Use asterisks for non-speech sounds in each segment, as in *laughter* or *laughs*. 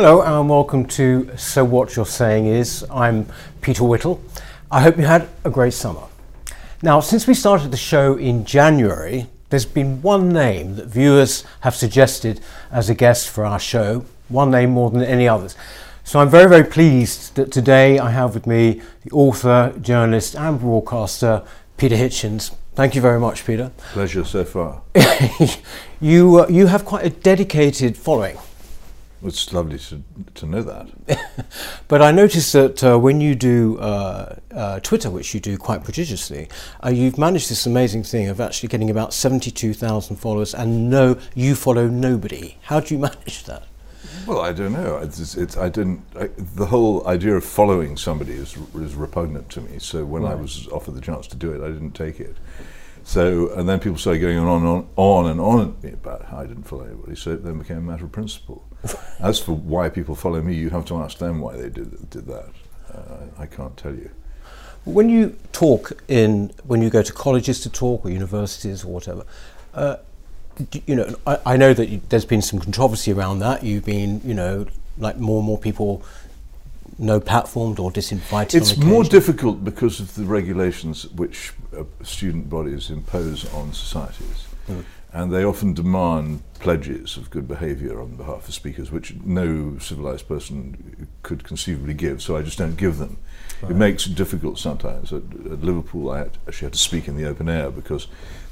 Hello and welcome to So What You're Saying Is. I'm Peter Whittle. I hope you had a great summer. Now, since we started the show in January, there's been one name that viewers have suggested as a guest for our show, one name more than any others. So I'm very, very pleased that today I have with me the author, journalist, and broadcaster, Peter Hitchens. Thank you very much, Peter. Pleasure so far. *laughs* you, uh, you have quite a dedicated following. It's lovely to, to know that. *laughs* but I noticed that uh, when you do uh, uh, Twitter, which you do quite prodigiously, uh, you've managed this amazing thing of actually getting about 72,000 followers and no, you follow nobody. How do you *laughs* manage that? Well, I don't know. It's, it's, I didn't. I, the whole idea of following somebody is, is repugnant to me. So when right. I was offered the chance to do it, I didn't take it. So, and then people started going on and on, on and on at me about how I didn't follow anybody. So it then became a matter of principle. *laughs* As for why people follow me, you have to ask them why they did, did that. Uh, I can't tell you. When you talk in, when you go to colleges to talk or universities or whatever, uh, you know, I, I know that you, there's been some controversy around that. You've been, you know, like more and more people no platformed or disinvited? It's more difficult because of the regulations which uh, student bodies impose on societies. Mm. And they often demand pledges of good behaviour on behalf of speakers, which no civilised person could conceivably give, so I just don't give them. Right. It makes it difficult sometimes. At, at Liverpool, I had, actually had to speak in the open air because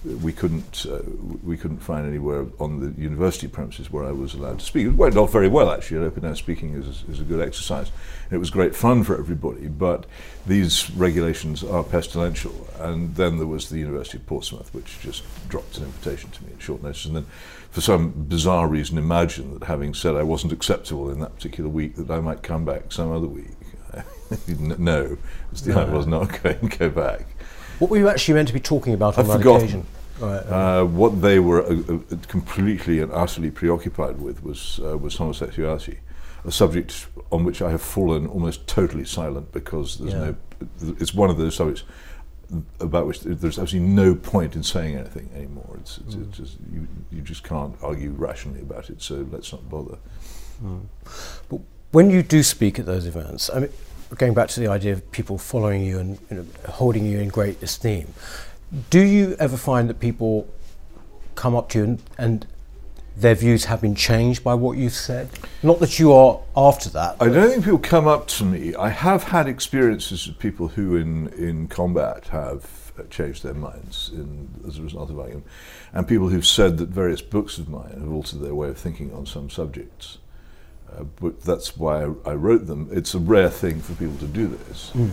we couldn't uh, we couldn't find anywhere on the university premises where I was allowed to speak. It went off very well actually. Open air speaking is, is a good exercise. It was great fun for everybody, but these regulations are pestilential. And then there was the University of Portsmouth, which just dropped an invitation to me at short notice, and then for some bizarre reason imagined that having said I wasn't acceptable in that particular week, that I might come back some other week. *laughs* no, no. I was not *laughs* going to go back. What were you actually meant to be talking about on I've that forgotten. occasion? Uh, what they were uh, uh, completely and utterly preoccupied with was uh, was homosexuality, a subject on which I have fallen almost totally silent because there's yeah. no. It's one of those subjects about which there's absolutely no point in saying anything anymore. It's, it's, mm. it's just you, you just can't argue rationally about it. So let's not bother. Mm. But when you do speak at those events, I mean, going back to the idea of people following you and you know, holding you in great esteem, do you ever find that people come up to you and, and their views have been changed by what you've said? Not that you are after that. I don't think people come up to me. I have had experiences of people who, in, in combat, have changed their minds in, as a result of argument, and people who've said that various books of mine have altered their way of thinking on some subjects. Uh, but that's why I, I, wrote them. It's a rare thing for people to do this. Mm.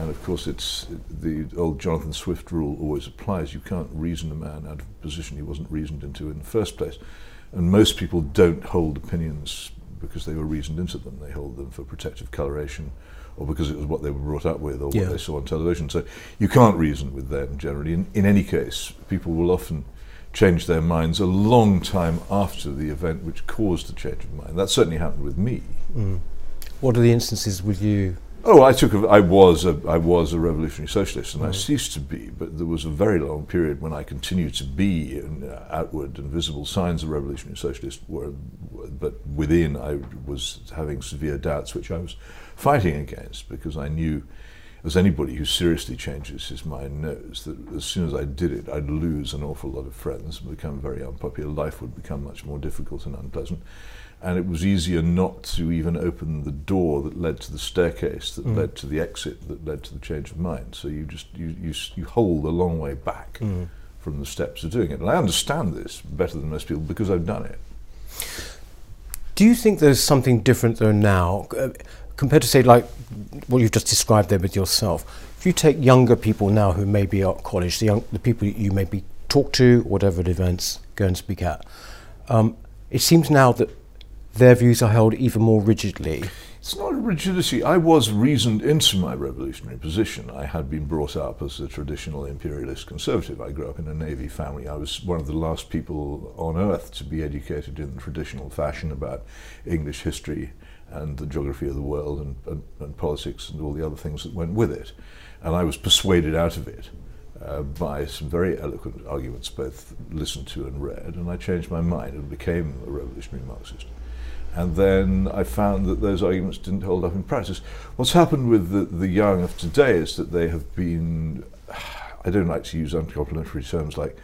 And of course, it's the old Jonathan Swift rule always applies. You can't reason a man out of a position he wasn't reasoned into in the first place. And most people don't hold opinions because they were reasoned into them. They hold them for protective coloration or because it was what they were brought up with or yeah. what they saw on television. So you can't reason with them generally. In, in any case, people will often change their minds a long time after the event which caused the change of mind. That certainly happened with me. Mm. What are the instances with you? Oh, I took. A, I was a. I was a revolutionary socialist, and mm. I ceased to be. But there was a very long period when I continued to be in, uh, outward and visible signs of revolutionary socialist. Were, but within, I was having severe doubts, which I was fighting against because I knew, as anybody who seriously changes his mind knows, that as soon as I did it, I'd lose an awful lot of friends and become very unpopular. Life would become much more difficult and unpleasant and it was easier not to even open the door that led to the staircase that mm. led to the exit that led to the change of mind. So you just you you, you hold a long way back mm. from the steps of doing it. And I understand this better than most people because I've done it. Do you think there's something different though now uh, compared to say like what you've just described there with yourself? If you take younger people now who may be at college, the young the people you maybe talk to, whatever events go and speak at, um, it seems now that their views are held even more rigidly. It's not rigidity. I was reasoned into my revolutionary position. I had been brought up as a traditional imperialist conservative. I grew up in a navy family. I was one of the last people on earth to be educated in the traditional fashion about English history and the geography of the world and, and, and politics and all the other things that went with it. And I was persuaded out of it. Uh, by some very eloquent arguments, both listened to and read, and I changed my mind and became a revolutionary Marxist. And then I found that those arguments didn't hold up in practice. What's happened with the, the young of today is that they have been, *sighs* I don't like to use uncomplimentary terms like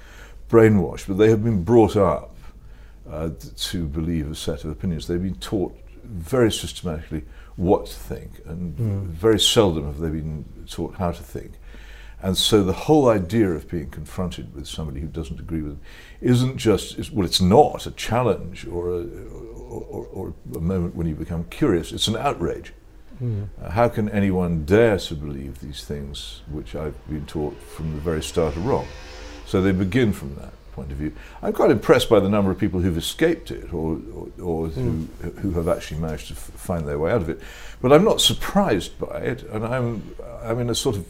brainwashed, but they have been brought up uh, to believe a set of opinions. They've been taught very systematically what to think, and mm. very seldom have they been taught how to think. And so the whole idea of being confronted with somebody who doesn't agree with them isn't just, well, it's not a challenge or a, or, or a moment when you become curious, it's an outrage. Mm. Uh, how can anyone dare to believe these things which I've been taught from the very start are wrong? So they begin from that point of view. I'm quite impressed by the number of people who've escaped it or, or, or mm. who, who have actually managed to f- find their way out of it. But I'm not surprised by it, and I'm, I'm in a sort of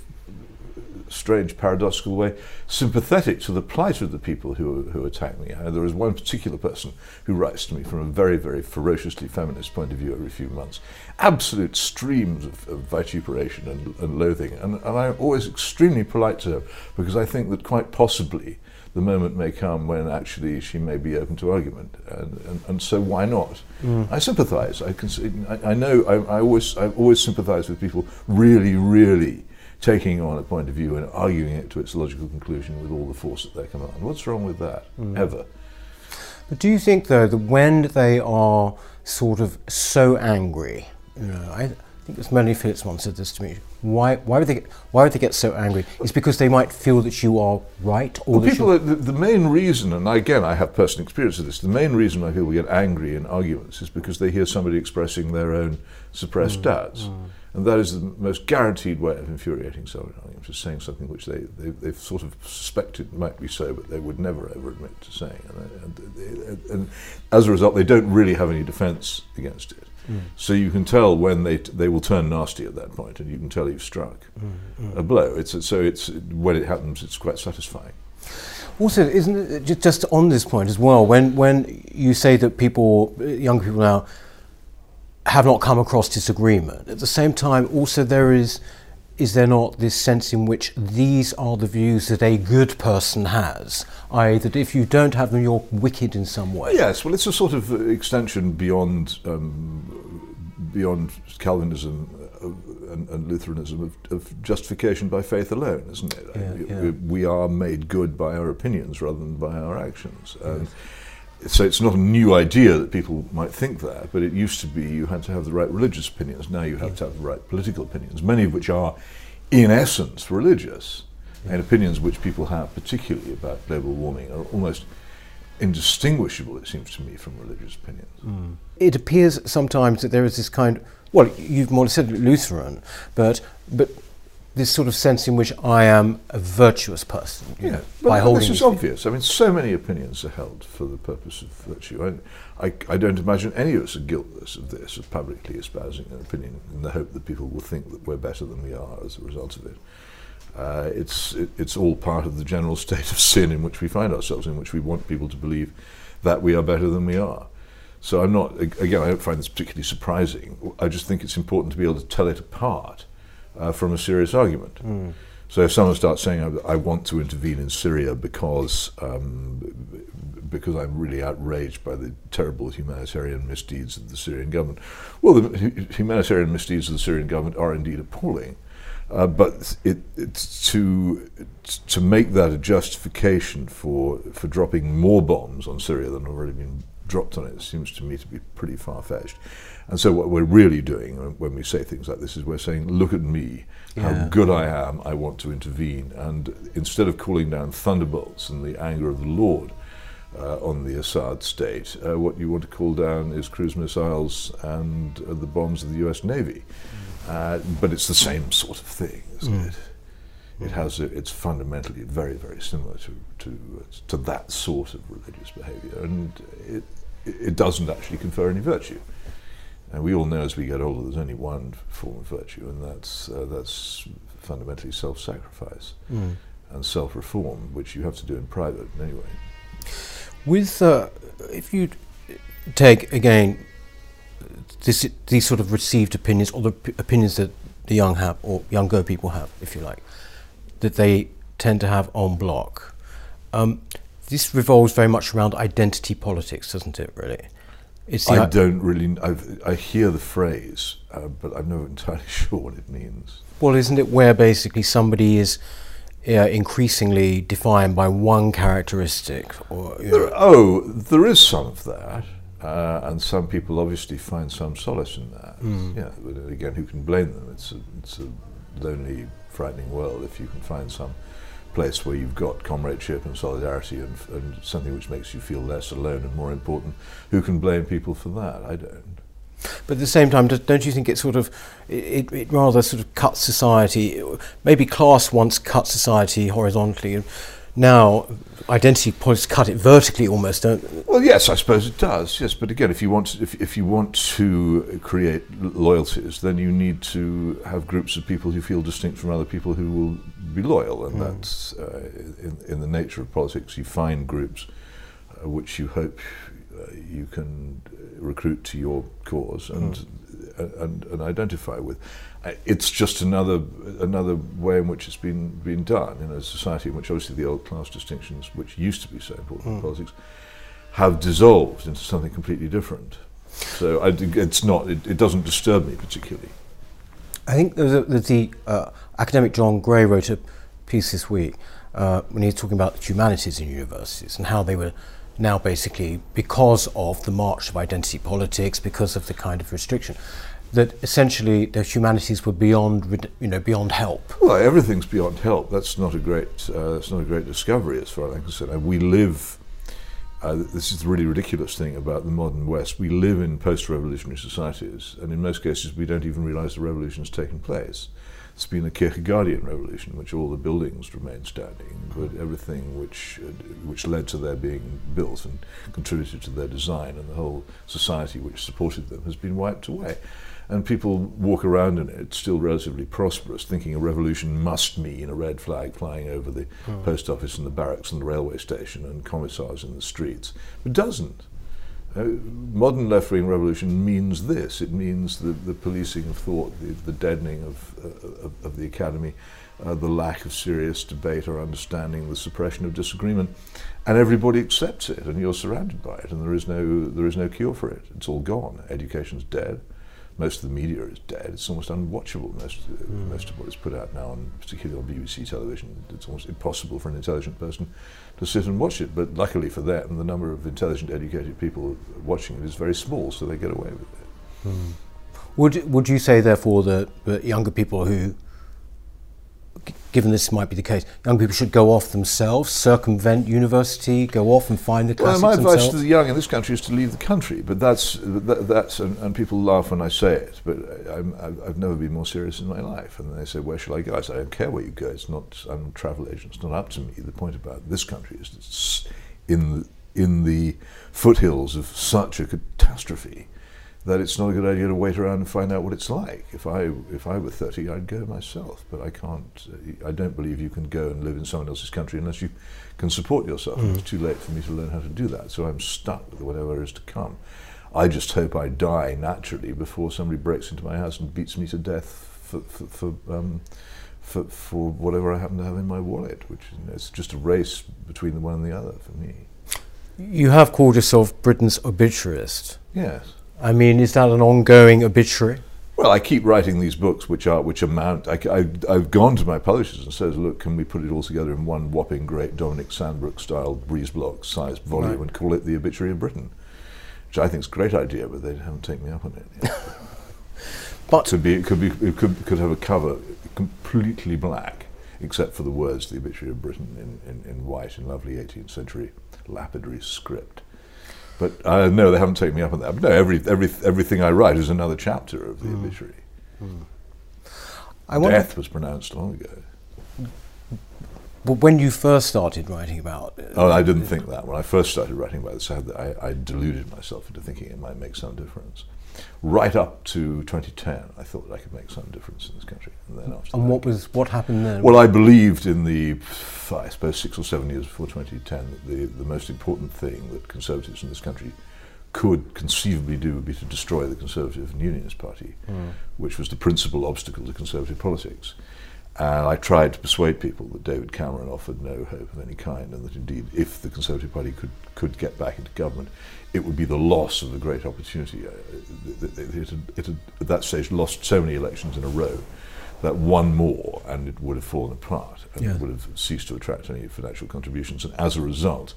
strange, paradoxical way, sympathetic to the plight of the people who, who attack me. Uh, there is one particular person who writes to me from a very, very ferociously feminist point of view every few months. Absolute streams of, of vituperation and, and loathing. And, and I'm always extremely polite to her because I think that quite possibly the moment may come when actually she may be open to argument, and, and, and so why not? Mm. I sympathise. I, can, I, I know. I, I, always I always sympathise with people really, really taking on a point of view and arguing it to its logical conclusion with all the force at their command. What's wrong with that, mm. ever? But do you think, though, that when they are sort of so angry, you know, I think it's Melanie Phillips once said this to me. Why, why would they get, why would they get so angry? It's because they might feel that you are right, or well, people. The, the, main reason, and again, I have personal experience of this. The main reason why people get angry in arguments is because they hear somebody expressing their own suppressed mm. doubts. Mm. And that is the most guaranteed way of infuriating someone, just saying something which they, they, they've sort of suspected might be so, but they would never ever admit to saying. And, and, and as a result, they don't really have any defense against it. Mm. So you can tell when they t- they will turn nasty at that point, and you can tell you've struck mm, mm. a blow. It's so it's when it happens, it's quite satisfying. Also, isn't it just on this point as well? When when you say that people, young people now, have not come across disagreement. At the same time, also there is is there not this sense in which these are the views that a good person has, i.e., that if you don't have them, you're wicked in some way? Yes, well, it's a sort of extension beyond um, beyond Calvinism uh, and, and, Lutheranism of, of, justification by faith alone, isn't it? Yeah, yeah. We are made good by our opinions rather than by our actions. Yes so it's not a new idea that people might think that, but it used to be you had to have the right religious opinions. Now you have yeah. to have the right political opinions, many of which are, in essence, religious. Yeah. And opinions which people have, particularly about global warming, are almost indistinguishable, it seems to me, from religious opinions. Mm. It appears sometimes that there is this kind, well, you've more said Lutheran, but, but this sort of sense in which I am a virtuous person. yeah, know, by holding this is obvious. I mean, so many opinions are held for the purpose of virtue. I, I, I, don't imagine any of us are guiltless of this, of publicly espousing an opinion in the hope that people will think that we're better than we are as a result of it. Uh, it's it, it's all part of the general *laughs* state of sin in which we find ourselves, in which we want people to believe that we are better than we are. So I'm not again. I don't find this particularly surprising. I just think it's important to be able to tell it apart uh, from a serious argument. Mm. So if someone starts saying, I, I, want to intervene in Syria because, um, because I'm really outraged by the terrible humanitarian misdeeds of the Syrian government, well, the humanitarian misdeeds of the Syrian government are indeed appalling. Uh, but it, it's to to make that a justification for for dropping more bombs on Syria than have already been dropped on it seems to me to be pretty far fetched. And so, what we're really doing when we say things like this is we're saying, Look at me, how good I am, I want to intervene. And instead of calling down thunderbolts and the anger of the Lord uh, on the Assad state, uh, what you want to call down is cruise missiles and uh, the bombs of the US Navy. Mm. but it's the same sort of thing, isn't mm. it? It has a, it's fundamentally very, very similar to, to, to that sort of religious behavior. And it, it doesn't actually confer any virtue. And we all know as we get older, there's only one form of virtue, and that's uh, that's fundamentally self-sacrifice mm. and self-reform, which you have to do in private anyway. With uh, if you take again this, these sort of received opinions or the p- opinions that the young have or younger people have, if you like, that they tend to have on block. Um, this revolves very much around identity politics, doesn't it? Really, It's I don't really. I've, I hear the phrase, uh, but I'm not *laughs* entirely sure what it means. well, isn't it where basically somebody is uh, increasingly defined by one characteristic? Or There, oh, there is some of that, uh, and some people obviously find some solace in that. Yeah, but again, who can blame them? It's a, it's a lonely, frightening world if you can find some place where you've got comradeship and solidarity and, and something which makes you feel less alone and more important. Who can blame people for that? I don't. But at the same time, don't- you think it sort of, it, it rather sort of cuts society, maybe class once cut society horizontally, and now identity politics cut it vertically almost, don't Well, yes, I suppose it does. Yes, but again, if you want if, if you want to create loyalties, then you need to have groups of people who feel distinct from other people who will be loyal, and that's uh, in, in the nature of politics. You find groups uh, which you hope uh, you can uh, recruit to your cause and, uh, and and identify with. Uh, It's just another another way in which it's been been done in a society in which obviously the old class distinctions, which used to be so important in politics, have dissolved into something completely different. So I, it's not. It, it doesn't disturb me particularly. I think a, there's the uh, academic John Gray wrote a piece this week uh, when he was talking about the humanities in universities and how they were now basically, because of the march of identity politics, because of the kind of restriction, that essentially the humanities were beyond, you know, beyond help. Well, everything's beyond help. That's not a great. Uh, that's not a great discovery, as far as I'm concerned. We live. Uh, this is the really ridiculous thing about the modern West. We live in post-revolutionary societies, and in most cases, we don't even realise the revolution has taken place. It's been a Kierkegaardian revolution, in which all the buildings remain standing, but everything which which led to their being built and contributed to their design, and the whole society which supported them, has been wiped away. And people walk around in it, still relatively prosperous, thinking a revolution must mean a red flag flying over the post office and the barracks and the railway station and commissars in the streets. It doesn't. Uh, modern left wing revolution means this it means the, the policing of thought, the, the deadening of, uh, of, of the academy, uh, the lack of serious debate or understanding, the suppression of disagreement. And everybody accepts it, and you're surrounded by it, and there is no, there is no cure for it. It's all gone. Education's dead. Most of the media is dead. It's almost unwatchable, most, uh, most of what is put out now, on, particularly on BBC television. It's almost impossible for an intelligent person to sit and watch it. But luckily for them, the number of intelligent, educated people watching it is very small, so they get away with it. Would, would you say, therefore, that, that younger people who, given this might be the case, young people should go off themselves, circumvent university, go off and find the Well, classics my advice themselves? to the young in this country is to leave the country, but that's that, that's and, and people laugh when I say it, but I'm, I've, I've never been more serious in my life. And they say, "Where shall I go?" I say, "I don't care where you go. It's not. I'm a travel agent. It's not up to me. The point about this country is it's in the, in the foothills of such a catastrophe." That it's not a good idea to wait around and find out what it's like. If I if I were thirty, I'd go myself, but I can't. I don't believe you can go and live in someone else's country unless you can support yourself. And It's too late for me to learn how to do that, so I'm stuck with whatever is to come. I just hope I die naturally before somebody breaks into my house and beats me to death for for for, um, for, for whatever I happen to have in my wallet, which you know, it's just a race between the one and the other for me. You have called yourself Britain's obituarist. Yes. I mean, is that an ongoing obituary? Well, I keep writing these books, which are which amount. I, have gone to my publishers and says, "Look, can we put it all together in one whopping, great Dominic Sandbrook style breeze block sized volume Right. and call it the Obituary of Britain?" Which I think is a great idea, but they haven't taken me up on it. *laughs* But to be, it could be, it could could have a cover completely black, except for the words "the Obituary of Britain" in, in, in white in lovely 18th century lapidary script. But uh, no, they haven't taken me up on that. But no, every, every, everything I write is another chapter of the obituary. I Death was pronounced long ago. but when you first started writing about it, Oh, I didn't think that. When I first started writing about this, I, had, I, I deluded myself into thinking it might make some difference. Right up to 2010, I thought I could make some difference in this country. And then after and that, what was what happened then? Well, I believed in the, I suppose, six or seven years before 2010, that the, the most important thing that Conservatives in this country could conceivably do would be to destroy the Conservative and Unionist Party, hmm. which was the principal obstacle to Conservative politics. And I tried to persuade people that David Cameron offered no hope of any kind, and that indeed, if the Conservative Party could, could get back into government, it would be the loss of a great opportunity. Uh, it, had, it had, at that stage, lost so many elections in a row that one more and it would have fallen apart and yeah. it would have ceased to attract any financial contributions. And as a result,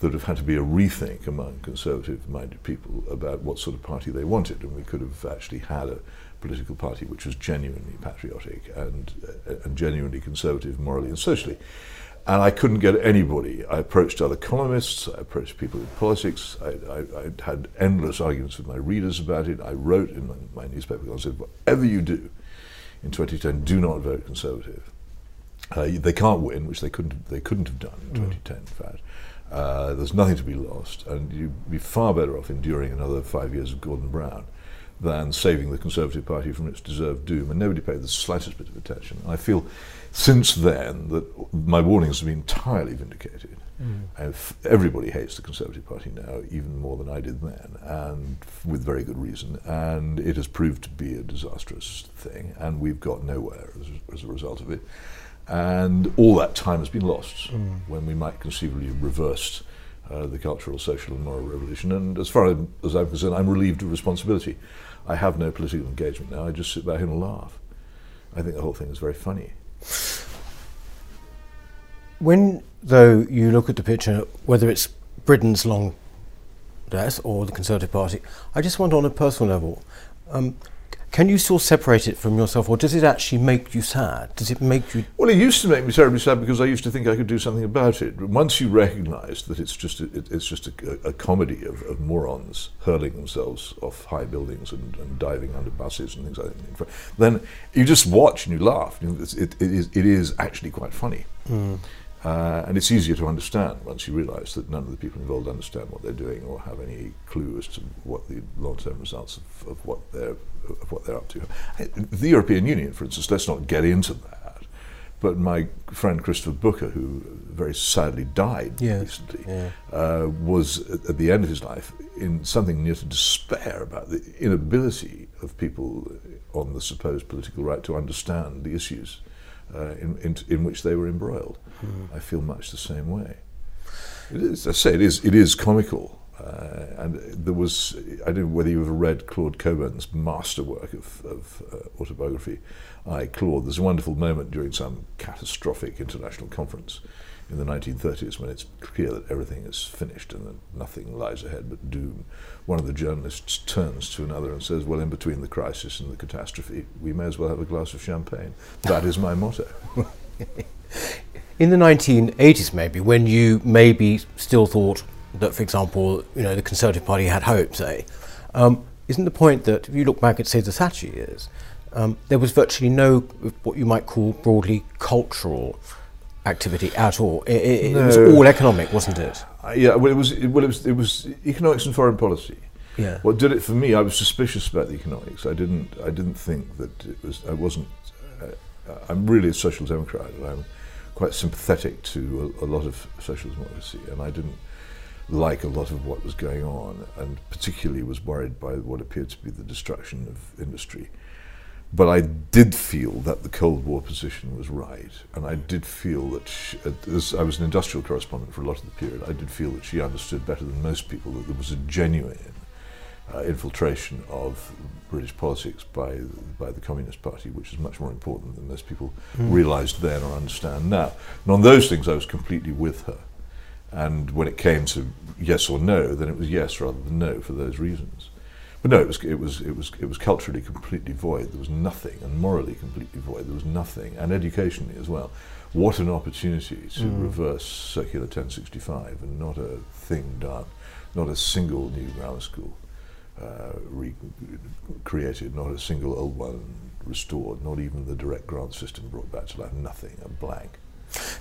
there would have had to be a rethink among conservative minded people about what sort of party they wanted. And we could have actually had a political party which was genuinely patriotic and, uh, and genuinely conservative morally and socially. And I couldn't get anybody. I approached other columnists, I approached people in politics, I, I, I had endless arguments with my readers about it. I wrote in my, my newspaper, I said, whatever you do in 2010, do not vote Conservative. Uh, they can't win, which they couldn't, they couldn't have done in 2010, mm. in fact. Uh, there's nothing to be lost, and you'd be far better off enduring another five years of Gordon Brown than saving the Conservative Party from its deserved doom. And nobody paid the slightest bit of attention. I feel since then that my warnings have been entirely vindicated. Mm. everybody hates the Conservative Party now, even more than I did then, and with very good reason. And it has proved to be a disastrous thing, and we've got nowhere as, as a result of it. And all that time has been lost mm. when we might conceivably have reversed uh, the cultural, social, and moral revolution. And as far as I'm concerned, I'm relieved of responsibility. I have no political engagement now. I just sit back and laugh. I think the whole thing is very funny. When, though, you look at the picture, whether it's Britain's long death or the Conservative Party, I just wonder on a personal level, um, can you still separate it from yourself, or does it actually make you sad? Does it make you? Well, it used to make me terribly sad because I used to think I could do something about it. Once you recognise that it's just a, it, it's just a, a comedy of, of, morons hurling themselves off high buildings and, and, diving under buses and things like that, then you just watch and you laugh. It, it, is, it is actually quite funny. Mm. Uh, and it's easier to understand once you realise that none of the people involved understand what they're doing or have any clue as to what the long-term results of, of what they're of what they're up to. The European Union, for instance, let's not get into that. But my friend Christopher Booker, who very sadly died recently, yeah. Uh, was at the end of his life in something near to despair about the inability of people on the supposed political right to understand the issues uh, in, in, in, which they were embroiled. Mm. I feel much the same way. It is, I say, it is, it is comical. Uh, and there was, I don't know whether you've ever read Claud Cockburn's masterwork of, of uh, autobiography, I, Claud. There's a wonderful moment during some catastrophic international conference in the 1930s when it's clear that everything is finished and that nothing lies ahead but doom. One of the journalists turns to another and says, Well, in between the crisis and the catastrophe, we may as well have a glass of champagne. That is my motto. *laughs* in the 1980s, maybe, when you maybe still thought that, for example, you know, the Conservative Party had hope, say, um, isn't the point that if you look back at, say, the Thatcher years, um, there was virtually no what you might call broadly cultural activity at all. It, it, no. it was all economic, wasn't it? Uh, yeah, well, it was. It, well, it was. It was economics and foreign policy. Yeah. What did it for me? I was suspicious about the economics. I didn't. I didn't think that it was. I wasn't. Uh, I'm really a social democrat. I'm quite sympathetic to a, a lot of social democracy, and I didn't like a lot of what was going on, and particularly was worried by what appeared to be the destruction of industry. But I did feel that the Cold War position was right, and I did feel that, she, as I was an industrial correspondent for a lot of the period, I did feel that she understood better than most people that there was a genuine uh, infiltration of British politics by by the Communist Party, which is much more important than most people mm. realised then or understand now. And on those things, I was completely with her. And when it came to yes or no, then it was yes rather than no for those reasons. But no, it was it was it was it was culturally completely void. There was nothing, and morally completely void. There was nothing, and educationally as well. What an opportunity to mm. reverse Circular 1065, and not a thing done, not a single new grammar school uh, re- created, not a single old one restored, not even the direct grant system brought back to life. Nothing, a blank.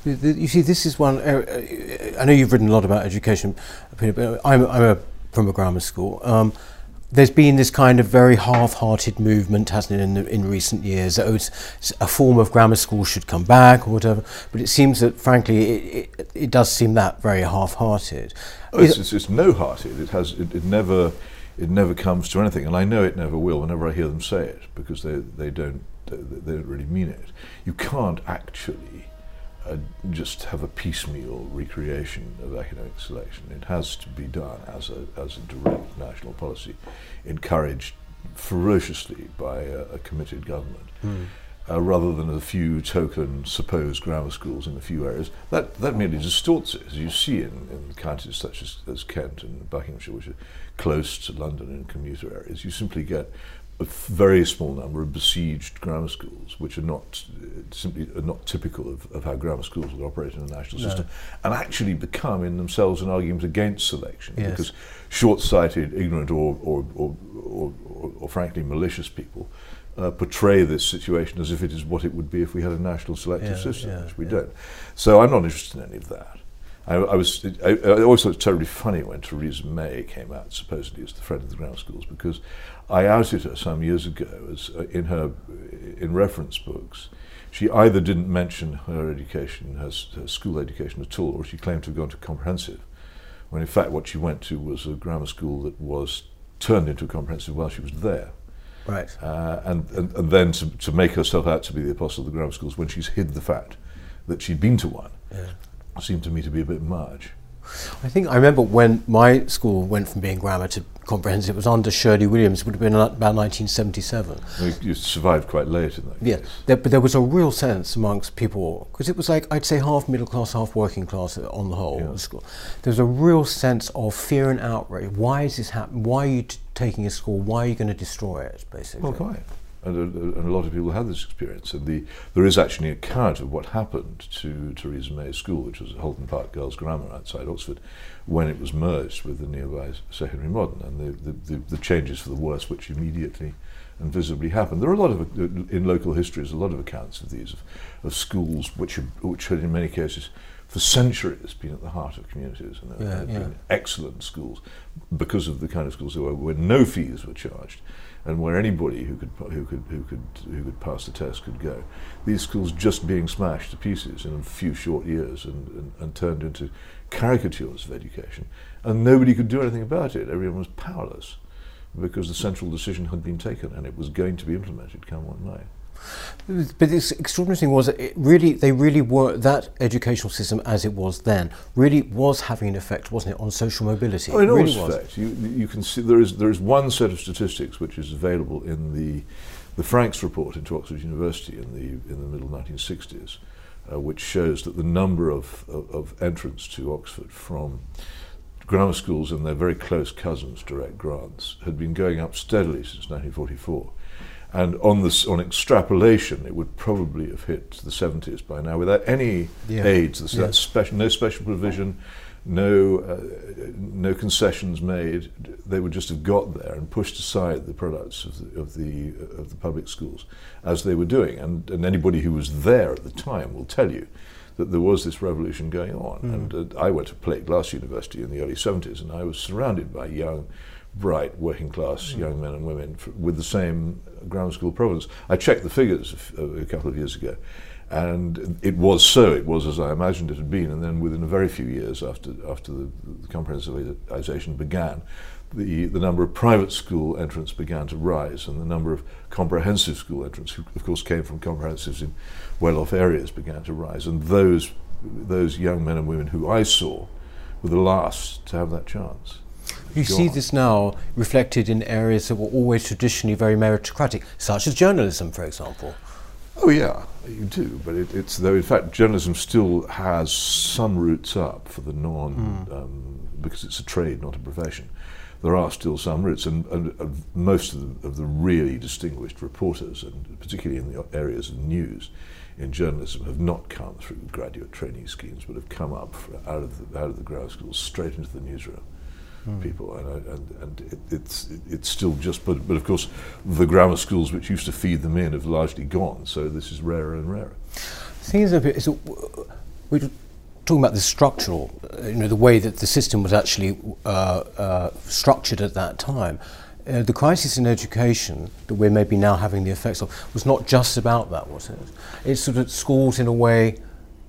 You see, this is one. Uh, uh, I know you've written a lot about education, but I'm, I'm a, from a grammar school. Um, there's been this kind of very half-hearted movement, hasn't it, in, the, in recent years? That a form of grammar school should come back or whatever. But it seems that, frankly, it, it, it does seem that very half-hearted. Oh, it's, it's, it's, no-hearted. It has. It, it never it never comes to anything, and I know it never will. Whenever I hear them say it, because they they don't they, they don't really mean it. You can't actually uh, just have a piecemeal recreation of academic selection. It has to be done as a as a direct national policy, encouraged ferociously by a, a committed government. Mm uh, rather than a few token supposed grammar schools in a few areas. That, that merely distorts it, as you see in, in counties such as, as Kent and Buckinghamshire, which are close to London in commuter areas. You simply get a very small number of besieged grammar schools, which are not uh, simply are not typical of, of, how grammar schools would operate in a national no. system, and actually become in themselves an argument against selection, yes. because short-sighted, ignorant, or or, or, or, or, frankly malicious people uh, portray this situation as if it is what it would be if we had a national selective yeah, system, yeah, which we yeah. don't. So I'm not interested in any of that. I, I was. I, I, always thought it was terribly funny when Theresa May came out supposedly as the friend of the grammar schools because I outed her some years ago as uh, in her in reference books. She either didn't mention her education, her, her school education at all, or she claimed to have gone to comprehensive, when in fact what she went to was a grammar school that was turned into a comprehensive while she was there. Right. Uh, and, and, and then to, to make herself out to be the apostle of the grammar schools when she's hid the fact that she'd been to one yeah. seemed to me to be a bit much. I think I remember when my school went from being grammar to comprehensive, it was under Shirley Williams, it would have been about 1977. Well, you survived quite late in that yeah, there, but there was a real sense amongst people, because it was like, I'd say half middle class, half working class on the whole. Yeah. School. There was a real sense of fear and outrage. Why is this happening? Why are you taking a school? Why are you going to destroy it, basically? Well, quite and a, and a lot of people have this experience. And the, there is actually an account of what happened to Theresa May's school, which was Holton Park Girls' Grammar outside Oxford, when it was merged with the nearby secondary modern, and the, the, the, the changes for the worse which immediately and visibly happened. There are a lot of, uh, in local histories, a lot of accounts of these, of, of schools which, which had in many cases for centuries been at the heart of communities and yeah, yeah. been excellent schools because of the kind of schools there were where no fees were charged. And where anybody who could who could who could who could pass the test could go. These schools just being smashed to pieces in a few short years and, and, and turned into caricatures of education, and nobody could do anything about it. Everyone was powerless because the central decision had been taken and it was going to be implemented, come what might. But this extraordinary thing was it really they really were that educational system as it was then really was having an effect, wasn't it, on social mobility? Oh, all really respects, you, you can see there is there is one set of statistics which is available in the the Franks report into Oxford University in the in the middle 1960s, uh, which shows that the number of, of, of entrants to Oxford from grammar schools and their very close cousins, direct grants, had been going up steadily since 1944 and on this on extrapolation, it would probably have hit the 70s by now without any yeah. aids. special, no special provision, no uh, no concessions made. They would just have got there and pushed aside the products of the of the, of the public schools as they were doing. And, and anybody who was there at the time will tell you that there was this revolution going on. Mm. And uh, I went to Plate Glass University in the early 70s, and I was surrounded by young bright working class mm. young men and women with the same grammar school provenance. I checked the figures a, a couple of years ago, and it was so. It was as I imagined it had been. And then within a very few years after after the, the comprehensivization began, the, the number of private school entrants began to rise, and the number of comprehensive school entrants, who of course came from comprehensives in well-off areas, began to rise. And those those young men and women who I saw were the last to have that chance. You see this now reflected in areas that were always traditionally very meritocratic, such as journalism, for example. Oh yeah, you do, but it, it's though in fact journalism still has some roots up for the non, mm. um, because it's a trade, not a profession. There are still some roots, and, and, and most of the, of the, really distinguished reporters, and particularly in the areas of news, in journalism, have not come through graduate training schemes, but have come up out of the, out of the grammar schools straight into the newsroom mm. people, and, and, and it, it's it's still just. But but of course, the grammar schools which used to feed them in have largely gone. So this is rarer and rarer. The thing is, is we're talking about the structural, uh, you know, the way that the system was actually uh, uh, structured at that time. Uh, the crisis in education that we're maybe now having the effects of was not just about that, was it? It's sort of schools in a way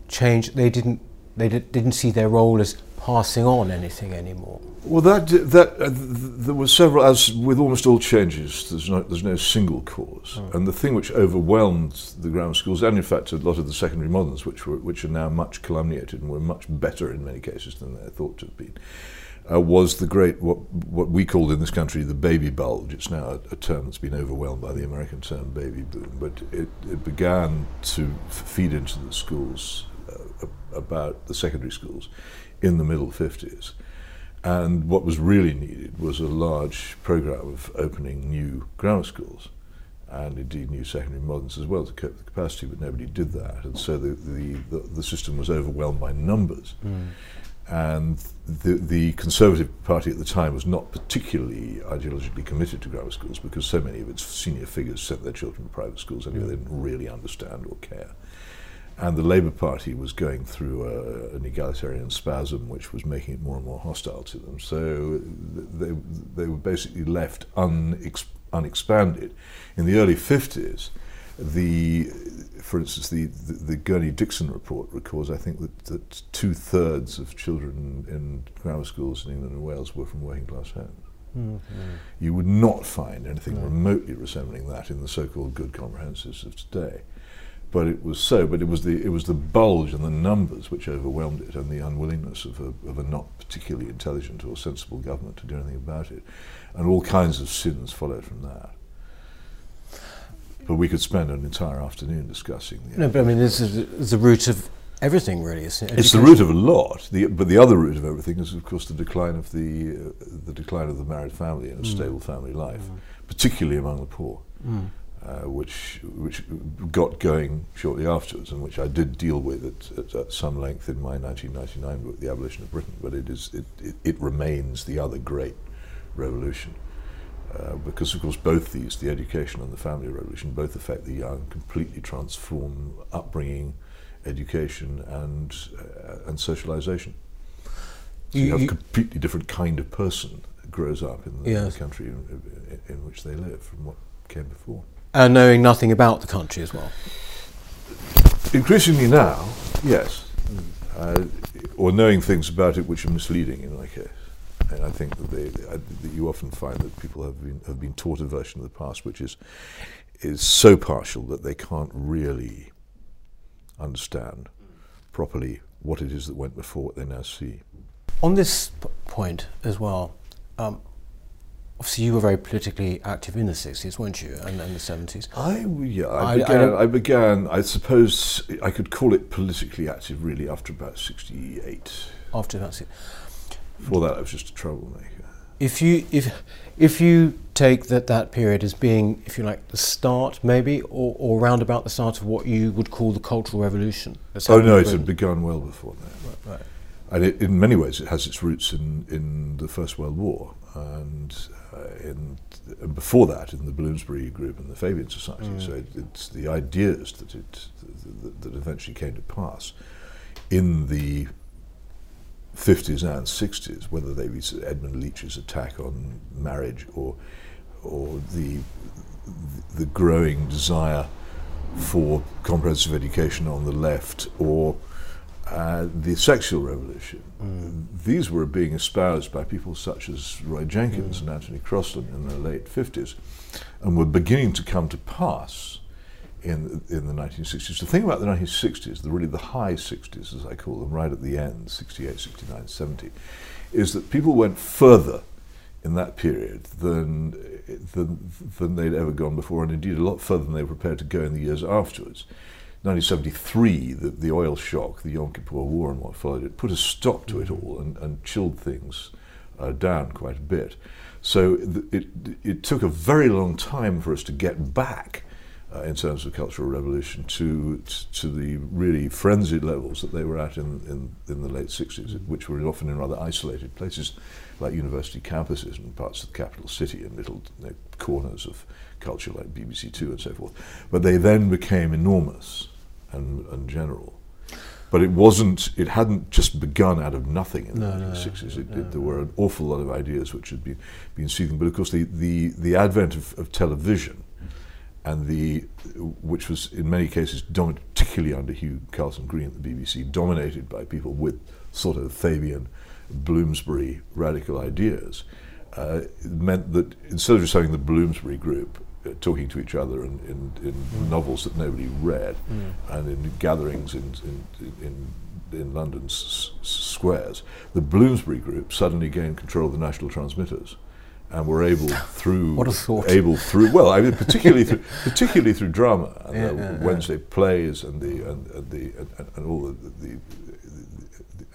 changed. They didn't they did, didn't see their role as passing on anything anymore? Well, that that uh, there were several. As with almost all changes, there's no there's no single cause. Mm. And the thing which overwhelmed the grammar schools, and in fact a lot of the secondary moderns, which were which are now much calumniated and were much better in many cases than they're thought to have been, uh, was the great what what we called in this country the baby bulge. It's now a, a term that's been overwhelmed by the American term baby boom, but it, it began to feed into the schools uh, about the secondary schools in the middle 50s. And what was really needed was a large program of opening new grammar schools and indeed new secondary moderns as well to cope with the capacity, but nobody did that. And so the, the, the, the system was overwhelmed by numbers. Hmm. And the, the Conservative Party at the time was not particularly ideologically committed to grammar schools because so many of its senior figures sent their children to private schools anyway, hmm. they didn't really understand or care. And the Labour Party was going through a, an egalitarian spasm which was making it more and more hostile to them. So they, they were basically left unex- unexpanded. In the early 50s, the, for instance, the, the, the Gurney Dixon report records, I think, that, that two thirds of children in grammar schools in England and Wales were from working class homes. Mm-hmm. You would not find anything remotely resembling that in the so-called good comprehensives of today. But it was so. But it was the it was the bulge and the numbers which overwhelmed it, and the unwillingness of a, of a not particularly intelligent or sensible government to do anything about it, and all kinds of sins followed from that. But we could spend an entire afternoon discussing the. No, but I mean, this is the root of everything, really. Isn't it? It's the root of a lot. The, but the other root of everything is, of course, the decline of the uh, the decline of the married family and a mm. stable family life, mm. particularly among the poor, mm. Uh, which which got going shortly afterwards, and which I did deal with at, at, at some length in my 1999 book, The Abolition of Britain. But it is it, it, it remains the other great revolution. Uh, because of course both these, the education and the family revolution, both affect the young, completely transform upbringing, education, and uh, and socialization. So you, You- have a completely different kind of person that grows up in the, in the country in, in, in which they live from what came before. And knowing nothing about the country as well. Increasingly now, yes, uh, or knowing things about it which are misleading in my case. And I think that, they, I, that you often find that people have been have been taught a version of the past which is is so partial that they can't really understand properly what it is that went before what they now see. On this p- point as well, um, obviously you were very politically active in the 60s, weren't you, and, and the 70s. I yeah, I- I, I began. don't- I, began. I suppose I could call it politically active really after about '68. After that's it. Before that, I was just a troublemaker. If you if if you take that that period as being, if you like, the start maybe, or, or round about the start of what you would call the Cultural Revolution. Oh no, it had begun well before that. Right. right. And it, in many ways, it has its roots in, in the First World War, and Uh, in, and before that, in the Bloomsbury Group and the Fabian Society. Mm. So it, it's the ideas that it that, that eventually came to pass in the 50s and 60s, whether they be Edmund Leach's attack on marriage or or the the growing desire for comprehensive education on the left or uh, the sexual revolution. These were being espoused by people such as Roy Jenkins and Anthony Crosland in the late 50s and were beginning to come to pass in, in the 1960s. The thing about the 1960s, the really the high 60s as I call them, right at the end, 68, 69, 70, is that people went further in that period than, than, than they'd ever gone before, and indeed a lot further than they were prepared to go in the years afterwards. 1973, the, the oil shock, the Yom Kippur War, and what followed it, put a stop to it all and, and chilled things uh, down quite a bit. So it, it took a very long time for us to get back uh, in terms of cultural revolution to to the really frenzied levels that they were at in, in, in the late 60s, which were often in rather isolated places like university campuses and parts of the capital city and little you know, corners of culture like BBC Two and so forth. But they then became enormous and, and general. But it wasn't, it hadn't just begun out of nothing in the No, no, 1960s. It, it, there were an awful lot of ideas which had been, been seething. But of course, the, the, the advent of, of television and the which was in many cases domin- particularly under Hugh Carleton Greene at the BBC, dominated by people with sort of Fabian Bloomsbury radical ideas, uh, meant that instead of just having the Bloomsbury group talking to each other in, in, in mm. novels that nobody read mm. and in gatherings in, in, in, in London's squares, the Bloomsbury group suddenly gained control of the national transmitters and were able through what a thought. able through well I mean particularly through *laughs* particularly through drama and yeah, the yeah, Wednesday yeah. plays and the and, and the and, and all the, the, the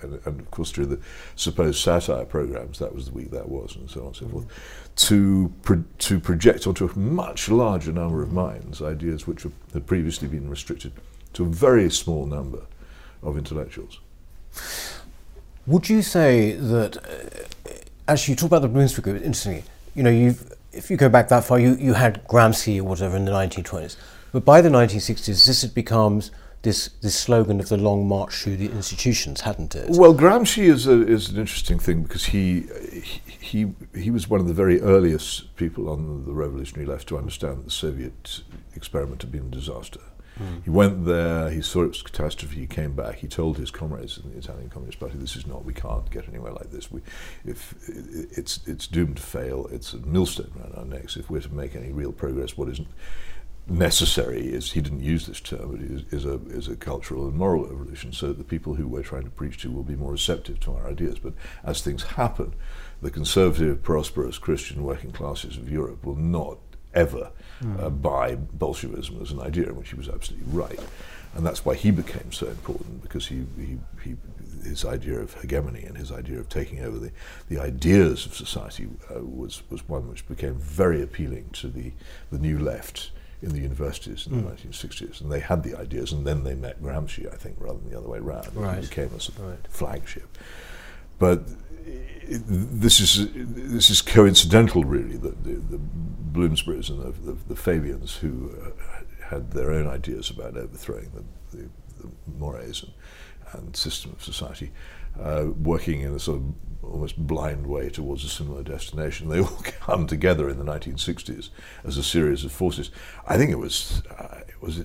and, and, of course through the supposed satire programs, that was the week that was, and so on and so mm. forth, to pro- to project onto a much larger number of minds ideas which had previously been restricted to a very small number of intellectuals. Would you say that, uh, as you talk about the Bloomsbury Group, interestingly, you know, you've if you go back that far, you, you had Gramsci or whatever in the 1920s, but by the 1960s, this had become this this slogan of the long march through the institutions, hadn't it? Well, Gramsci is a, is an interesting thing because he, he he was one of the very earliest people on the revolutionary left to understand that the Soviet experiment had been a disaster. Mm. He went there, he saw it was catastrophe, he came back, he told his comrades in the Italian Communist Party, this is not, we can't get anywhere like this. We, if it's, it's doomed to fail, it's a millstone around our necks. If we're to make any real progress, what isn't necessary is he didn't use this term, but is, is, a is a cultural and moral evolution. So the people who we're trying to preach to will be more receptive to our ideas. But as things happen, the conservative, prosperous Christian working classes of Europe will not ever mm. uh, buy Bolshevism as an idea, in which he was absolutely right. And that's why he became so important because he, he, he his idea of hegemony and his idea of taking over the, the ideas of society uh, was, was one which became very appealing to the, the new left in the universities in mm. the 1960s, and they had the ideas, and then they met Gramsci, I think, rather than the other way around. Right. It became a sort of right. flagship. But this is this is coincidental, really, that the, the Bloomsburys and the, the, the Fabians, who uh, had their own ideas about overthrowing the, the, the mores and, and system of society, uh, working in a sort of almost blind way towards a similar destination. They all *laughs* come together in the 1960s as a series of forces. I think it was uh, it was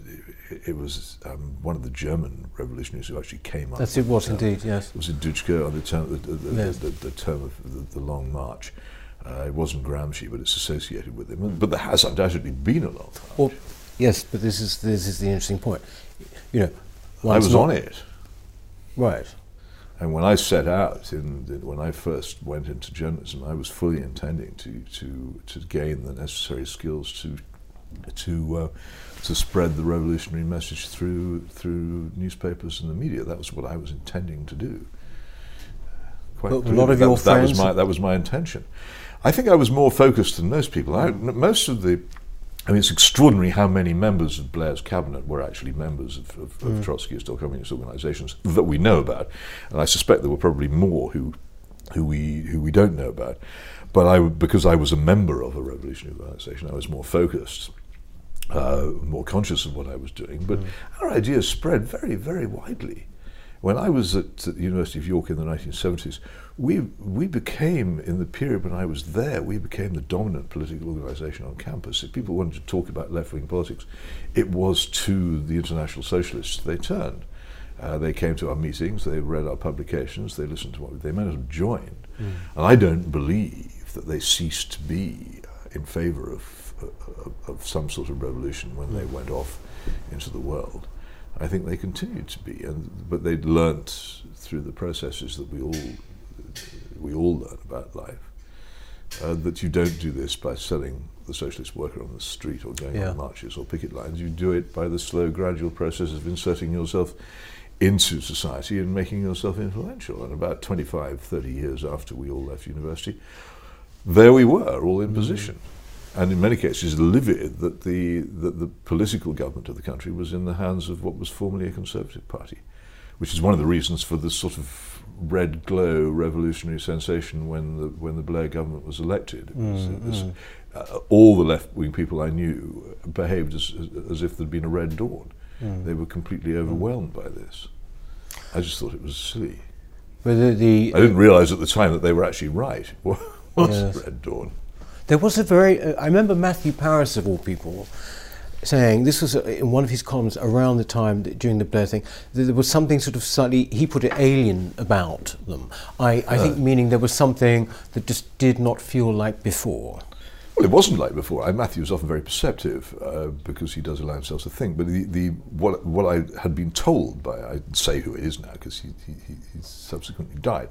it, was um, one of the German revolutionaries who actually came up. That's it was indeed yes. It was a Dutschke on the term the, the, yes. the, the, term of the, the Long March. Uh, it wasn't Gramsci, but it's associated with him. But there has undoubtedly been a long march. Well, yes, but this is this is the interesting point. You know, I was on it. Right. And when I set out, in the, when I first went into journalism, I was fully intending to, to, to gain the necessary skills to, to, uh, to spread the revolutionary message through, through newspapers and the media. That was what I was intending to do. Quite a lot of that, your that friends. Was my, that was my intention. I think I was more focused than most people. I, most of the I mean, it's extraordinary how many members of Blair's cabinet were actually members of, of, mm. of Trotskyist or communist organisations that we know about, and I suspect there were probably more who, who we who we don't know about. But I, because I was a member of a revolutionary organisation, I was more focused, uh, more conscious of what I was doing. But mm. our ideas spread very, very widely. When I was at the University of York in the 1970s, we, we became, in the period when I was there, we became the dominant political organisation on campus. If people wanted to talk about left wing politics, it was to the International Socialists they turned. Uh, they came to our meetings, they read our publications, they listened to what they might have joined. Mm. And I don't believe that they ceased to be uh, in favour of, of some sort of revolution when mm. they went off into the world. I think they continued to be, and but they'd learnt through the processes that we all we all learn about life uh, that you don't do this by selling the socialist worker on the street or going yeah. on marches or picket lines. You do it by the slow, gradual process of inserting yourself into society and making yourself influential. And about 25, 30 years after we all left university, there we were, all in mm-hmm. position and in many cases livid that the, that the political government of the country was in the hands of what was formerly a Conservative Party, which is one of the reasons for the sort of red glow revolutionary sensation when the, when the Blair government was elected. Mm, this, mm. Uh, all the left-wing people I knew behaved as, as, as if there'd been a red dawn. Mm. They were completely overwhelmed by this. I just thought it was silly. But the, the I didn't realise at the time that they were actually right. *laughs* What was yes. Red Dawn? There was a very, uh, I remember Matthew Parris, of all people saying this was uh, in one of his columns around the time that, during the Blair thing that there was something sort of slightly he put it alien about them. I, I think meaning there was something that just did not feel like before. Well, it wasn't like before. I, Matthew was often very perceptive uh, because he does allow himself to think. But the, the what what I had been told by I say who it is now because he, he, he subsequently died.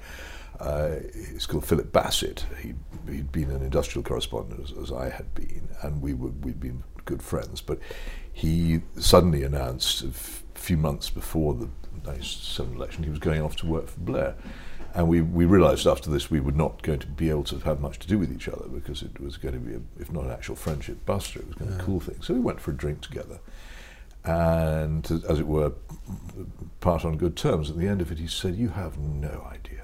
Uh, he's called Philip Bassett. He'd, he'd been an industrial correspondent as, as I had been, and we were we'd been good friends. But he suddenly announced a f- few months before the 1997 election he was going off to work for Blair. And we, we realised after this we were not going to be able to have much to do with each other because it was going to be, a, if not an actual friendship buster, it was going to yeah. cool things. So we went for a drink together. And as it were, part on good terms. At the end of it, he said, You have no idea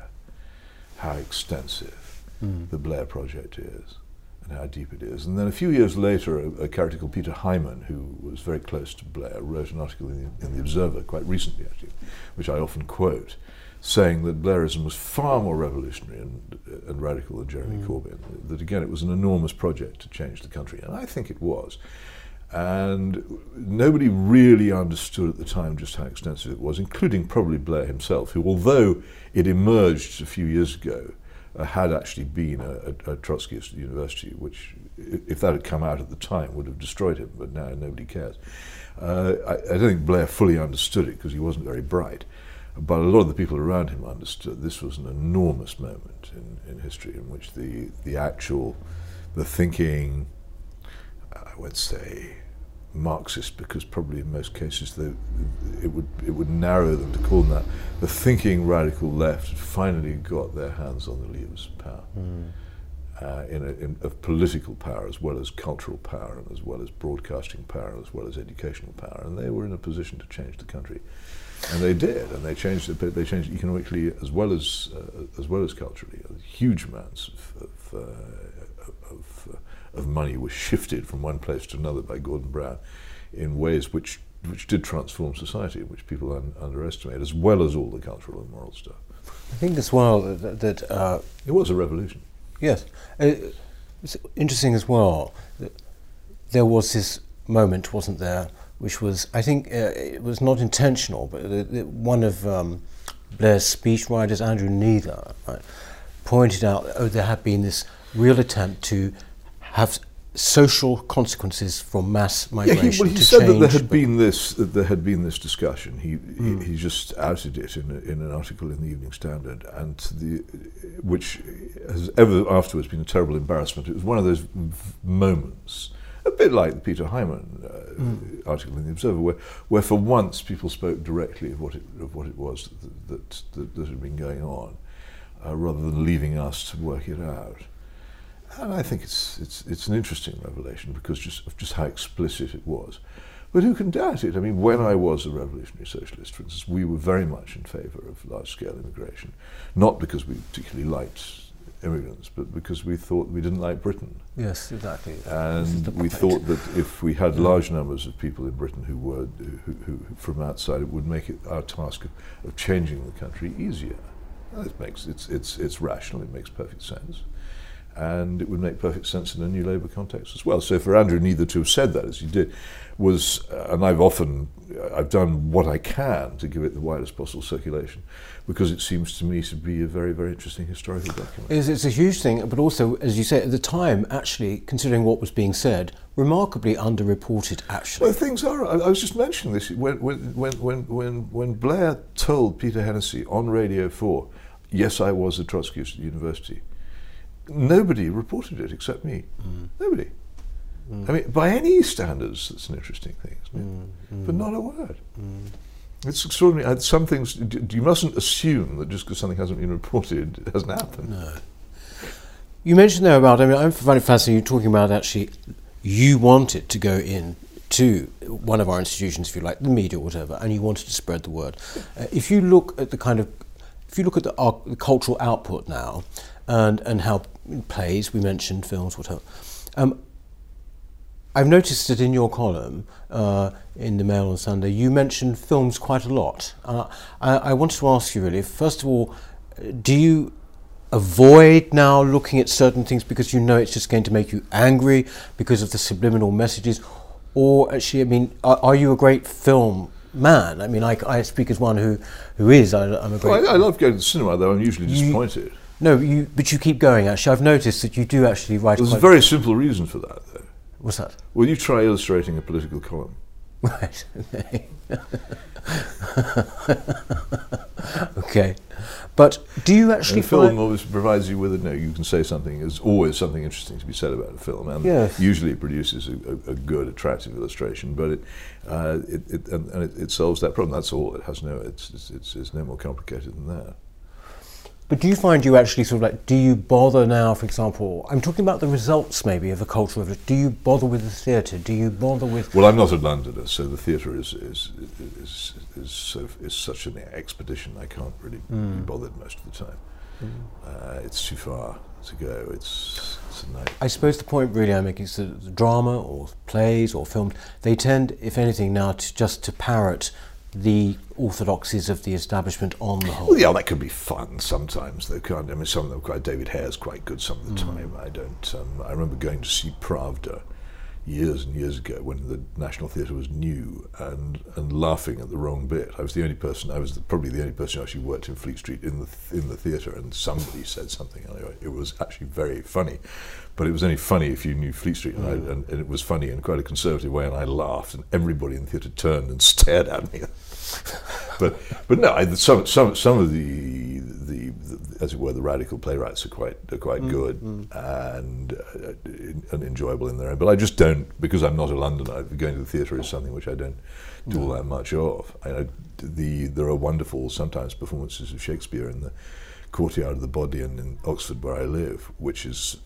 how extensive mm. the Blair Project is and how deep it is. And then a few years later, a, a, character called Peter Hyman, who was very close to Blair, wrote an article in the, in the, Observer quite recently, actually, which I often quote, saying that Blairism was far more revolutionary and, and radical than Jeremy mm. Corbyn. That again, it was an enormous project to change the country, and I think it was. And nobody really understood at the time just how extensive it was, including probably Blair himself, who, although it emerged a few years ago, uh, had actually been a, a, a Trotskyist university, which, if that had come out at the time, would have destroyed him, but now nobody cares. Uh, I, I, don't think Blair fully understood it because he wasn't very bright, but a lot of the people around him understood this was an enormous moment in, in history in which the, the actual, the thinking, I would say, Marxist because probably in most cases they, it would it would narrow them to call them that. The thinking radical left finally got their hands on the levers of power, mm. uh, in, a, in, of political power as well as cultural power and as well as broadcasting power as well as educational power, and they were in a position to change the country, and they did, and they changed it. They changed economically as well as uh, as well as culturally. Huge amounts of, of, uh, of uh, of money was shifted from one place to another by Gordon Brown in ways which which did transform society, which people un- underestimate, as well as all the cultural and moral stuff. I think as well that, that uh, it was a revolution. Yes, uh, it's interesting as well that there was this moment, wasn't there, which was I think uh, it was not intentional, but one of um, Blair's speechwriters, Andrew Neather, right, pointed out oh there had been this real attempt to have social consequences from mass migration. Yeah, he, well, he said that there had been this that there had been this discussion. He mm. he, he, just outed it in, a, in an article in the Evening Standard, and the which has ever afterwards been a terrible embarrassment. It was one of those moments. A bit like the Peter Hyman uh, mm. article in the Observer, where, where for once people spoke directly of what it, of what it was that, that, that, that had been going on, uh, rather than leaving us to work it out. And I think it's, it's, it's an interesting revelation because just, of just how explicit it was. But who can doubt it? I mean, when I was a revolutionary socialist, for instance, we were very much in favour of large scale immigration. Not because we particularly liked immigrants, but because we thought we didn't like Britain. Yes, exactly. And we thought that if we had large numbers of people in Britain who were who, who, from outside, it would make it our task of, of changing the country easier. It makes it's it's it's rational. It makes perfect sense and it would make perfect sense in a new Labour context as well. So for Andrew Neather to have said that as he did was, uh, and I've often, I've done what I can to give it the widest possible circulation, because it seems to me to be a very, very interesting historical document. It's, it's a huge thing, but also, as you say, at the time, actually, considering what was being said, remarkably underreported. Actually, well, things are. I, I was just mentioning this when, when, when, when, when, Blair told Peter Hennessy on Radio Four, "Yes, I was a Trotskyist at university." Nobody reported it except me. Mm. Nobody. Mm. I mean, by any standards, it's an interesting thing, mm. but not a word. Mm. It's extraordinary. Some things you mustn't assume that just because something hasn't been reported, it *laughs* hasn't happened. No. You mentioned there about. I mean, I find it fascinating. You're talking about actually, you wanted to go in to one of our institutions, if you like, the media or whatever, and you wanted to spread the word. Uh, if you look at the kind of, if you look at the, our, the cultural output now, and and how plays we mentioned films whatever. Um, I've noticed that in your column uh, in the Mail on Sunday, you mentioned films quite a lot. Uh, I, I wanted to ask you really, first of all, do you avoid now looking at certain things because you know it's just going to make you angry because of the subliminal messages, or actually, I mean, are, are you a great film man? I mean, I, I speak as one who, who is. I, am a great. Well, I, I, love going to the cinema, though I'm usually disappointed. You, no, you, but you keep going. Actually, I've noticed that you do actually write. There's a very simple reason for that, though. What's that? Well, you try illustrating a political column. Right. Okay. *laughs* okay. But do you actually and film always provides you with a no. You can say something. There's always something interesting to be said about a film, and yes. usually it produces a, a, a, good, attractive illustration. But it, uh, it, it and, and it, it, solves that problem. That's all. It has no. It's, it's, it's, it's no more complicated than that. But do you find you actually sort of like, do you bother now, for example, I'm talking about the results maybe of a cultural revolution. Do you bother with the theatre? Do you bother with. Well, I'm not a Londoner, so the theatre is, is, is, is, so, is such an expedition, I can't really mm. be bothered most of the time. Mm. Uh, it's too far to go. It's, it's. I suppose the point really I make is that drama or plays or films, they tend, if anything, now to just to parrot the orthodoxies of the establishment on the whole. Well, yeah, that could be fun sometimes. They can't. I mean, some of them quite. David Hare's quite good some of the mm. time. I don't. Um, I remember going to see Pravda years and years ago when the National Theatre was new and and laughing at the wrong bit. I was the only person. I was the, probably the only person who actually worked in Fleet Street in the in the theatre, and somebody said something. Anyway, it was actually very funny, but it was only funny if you knew Fleet Street, and, mm. I, and, and, it was funny in quite a conservative way, and I laughed, and everybody in the theatre turned and *laughs* stared at me. *laughs* but but no, I, some some some of the, the, the as it were the radical playwrights are quite are quite mm, good mm. and uh, and enjoyable in their own. But I just don't because I'm not a Londoner. Going to the theatre is something which I don't do all that much of. I, the there are wonderful sometimes performances of Shakespeare in the courtyard of the Bodleian in Oxford, where I live, which is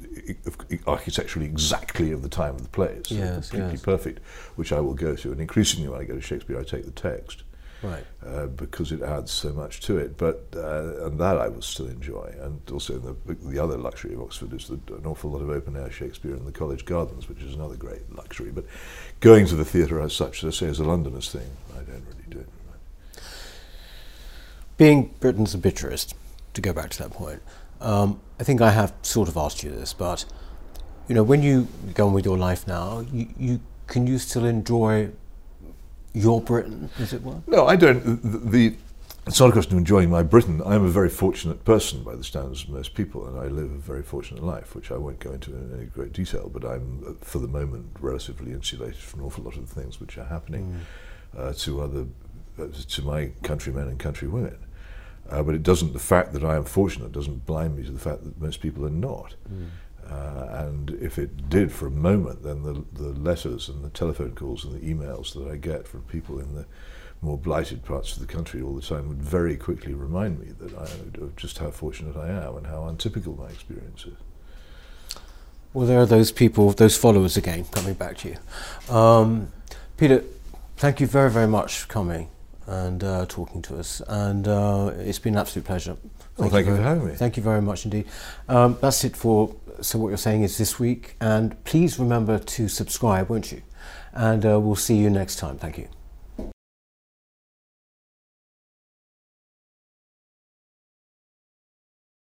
architecturally exactly of the time of the play. It's yes, completely yes. perfect, which I will go to. And increasingly, when I go to Shakespeare, I take the text right. Uh, because it adds so much to it. But uh, and that I will still enjoy. And also the the other luxury of Oxford is that an awful lot of open air Shakespeare in the college gardens, which is another great luxury. But going to the theatre as such, let's say, as a Londoner's thing, I don't really do it. Being Britain's obituarist, to go back to that point, um, I think I have sort of asked you this, but you know, when you go on with your life now, you, you can you still enjoy your Britain, as it were? No, I don't. The, the, it's not a question of enjoying my Britain. I am a very fortunate person by the standards of most people, and I live a very fortunate life, which I won't go into in any great detail, but I'm, for the moment, relatively insulated from an awful lot of the things which are happening mm. uh, to other, uh, to my countrymen and countrywomen. Uh, but it doesn't, the fact that I am fortunate doesn't blind me to the fact that most people are not. Mm. Uh, and if it did for a moment, then the, the letters and the telephone calls and the emails that I get from people in the more blighted parts of the country all the time would very quickly remind me that I, of just how fortunate I am and how untypical my experience is. Well, there are those people, those followers again, coming back to you. Um, Peter, thank you very, very much for coming and uh, talking to us. And uh, it's been an absolute pleasure. Thank, well, thank you, you for having me. Thank you very much indeed. Um, that's it for So What You're Saying is this week. And please remember to subscribe, won't you? And uh, we'll see you next time. Thank you.